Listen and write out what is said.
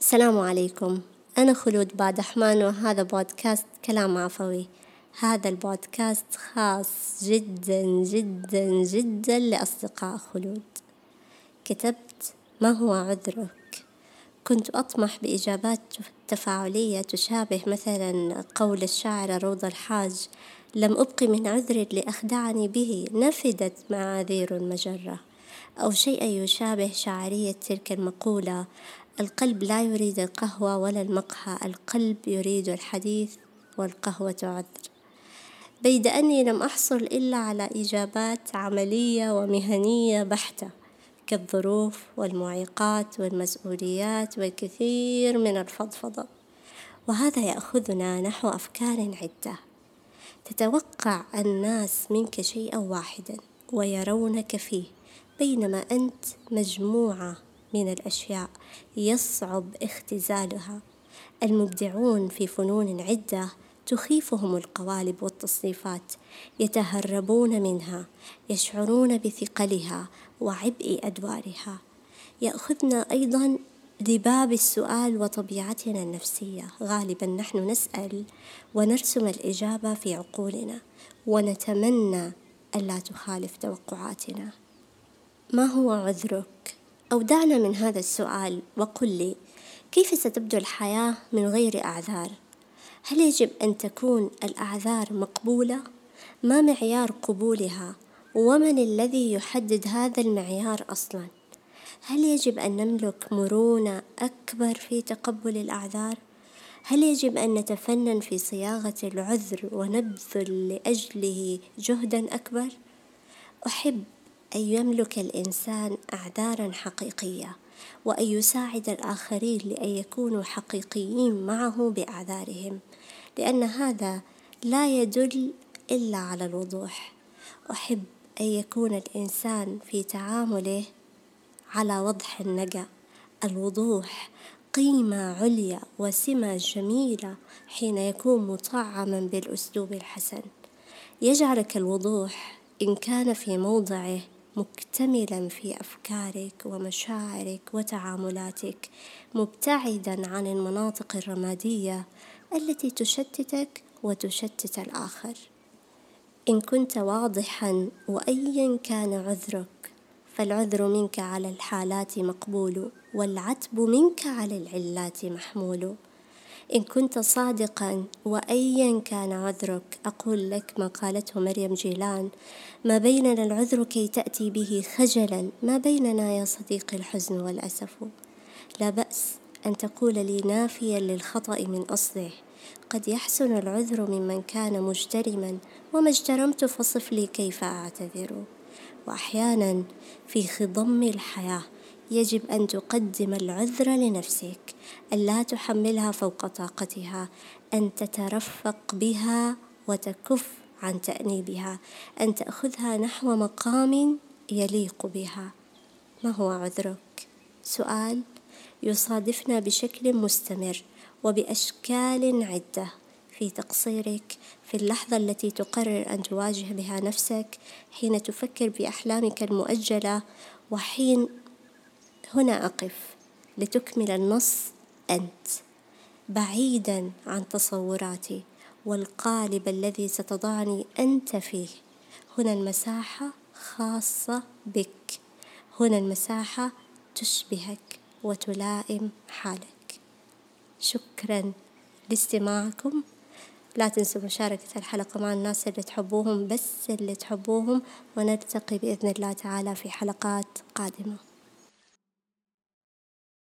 السلام عليكم. أنا خلود بادحمان وهذا بودكاست كلام عفوي. هذا البودكاست خاص جدا جدا جدا لأصدقاء خلود. كتبت ما هو عذرك؟ كنت أطمح بإجابات تفاعلية تشابه مثلا قول الشاعرة روضة الحاج لم أبق من عذر لأخدعني به نفدت معاذير المجرة. أو شيئا يشابه شعرية تلك المقولة القلب لا يريد القهوة ولا المقهى القلب يريد الحديث والقهوة عذر. بيد أني لم أحصل إلا على إجابات عملية ومهنية بحتة كالظروف والمعيقات والمسؤوليات والكثير من الفضفضة. وهذا يأخذنا نحو أفكار عدة. تتوقع الناس منك شيئا واحدا ويرونك فيه بينما أنت مجموعة من الأشياء يصعب اختزالها. المبدعون في فنون عدة تخيفهم القوالب والتصنيفات يتهربون منها يشعرون بثقلها وعبء أدوارها. يأخذنا أيضا لباب السؤال وطبيعتنا النفسية. غالبا نحن نسأل ونرسم الإجابة في عقولنا ونتمنى ألا تخالف توقعاتنا. ما هو عذرك؟ أو دعنا من هذا السؤال وقل لي كيف ستبدو الحياة من غير أعذار؟ هل يجب أن تكون الأعذار مقبولة؟ ما معيار قبولها؟ ومن الذي يحدد هذا المعيار أصلا؟ هل يجب أن نملك مرونة أكبر في تقبل الأعذار؟ هل يجب أن نتفنن في صياغة العذر ونبذل لأجله جهدا أكبر؟ أحب أن يملك الإنسان أعذارا حقيقية وأن يساعد الآخرين لأن يكونوا حقيقيين معه بأعذارهم لأن هذا لا يدل إلا على الوضوح. أحب أن يكون الإنسان في تعامله على وضح النقى الوضوح قيمة عليا وسمة جميلة حين يكون مطعما بالأسلوب الحسن. يجعلك الوضوح إن كان في موضعه مكتملا في أفكارك ومشاعرك وتعاملاتك مبتعدا عن المناطق الرمادية التي تشتتك وتشتت الآخر. إن كنت واضحا وأيا كان عذرك فالعذر منك على الحالات مقبول والعتب منك على العلات محمول. إن كنت صادقا وأيا كان عذرك أقول لك ما قالته مريم جيلان ما بيننا العذر كي تأتي به خجلا ما بيننا يا صديقي الحزن والأسف. لا بأس أن تقول لي نافيا للخطأ من أصله. قد يحسن العذر ممن كان مجترما وما اجترمت فصف لي كيف أعتذر. وأحيانا في خضم الحياة يجب أن تقدم العذر لنفسك. ألا تحملها فوق طاقتها أن تترفق بها وتكف عن تأنيبها أن تأخذها نحو مقام يليق بها. ما هو عذرك؟ سؤال يصادفنا بشكل مستمر وبأشكال عدة. في تقصيرك في اللحظة التي تقرر أن تواجه بها نفسك حين تفكر بأحلامك المؤجلة وحين هنا أقف لتكمل النص أنت بعيدا عن تصوراتي والقالب الذي ستضعني أنت فيه. هنا المساحة خاصة بك. هنا المساحة تشبهك وتلائم حالك. شكرا لاستماعكم. لا تنسوا مشاركة الحلقة مع الناس اللي تحبوهم بس اللي تحبوهم ونلتقي بإذن الله تعالى في حلقات قادمة.